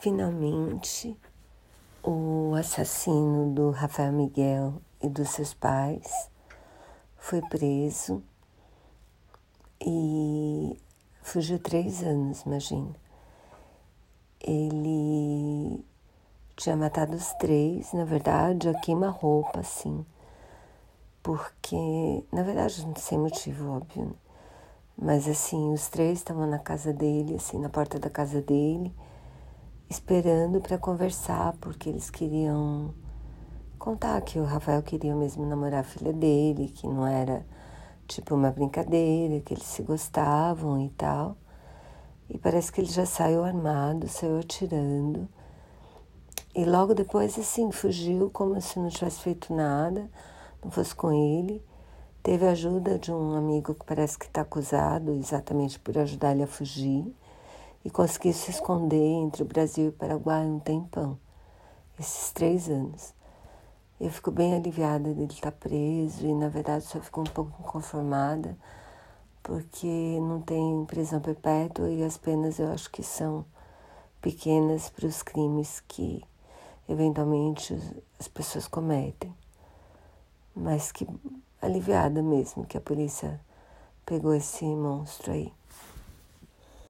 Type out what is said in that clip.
Finalmente, o assassino do Rafael Miguel e dos seus pais foi preso e fugiu três anos, imagina. Ele tinha matado os três, na verdade, a queima-roupa, assim, porque, na verdade, sem motivo óbvio, né? mas assim, os três estavam na casa dele, assim, na porta da casa dele esperando para conversar, porque eles queriam contar que o Rafael queria mesmo namorar a filha dele, que não era tipo uma brincadeira, que eles se gostavam e tal. E parece que ele já saiu armado, saiu atirando. E logo depois, assim, fugiu como se não tivesse feito nada, não fosse com ele. Teve a ajuda de um amigo que parece que está acusado exatamente por ajudar ele a fugir e se esconder entre o Brasil e o Paraguai um tempão, esses três anos. Eu fico bem aliviada dele estar tá preso e, na verdade, só fico um pouco inconformada porque não tem prisão perpétua e as penas eu acho que são pequenas para os crimes que eventualmente as pessoas cometem. Mas que aliviada mesmo que a polícia pegou esse monstro aí.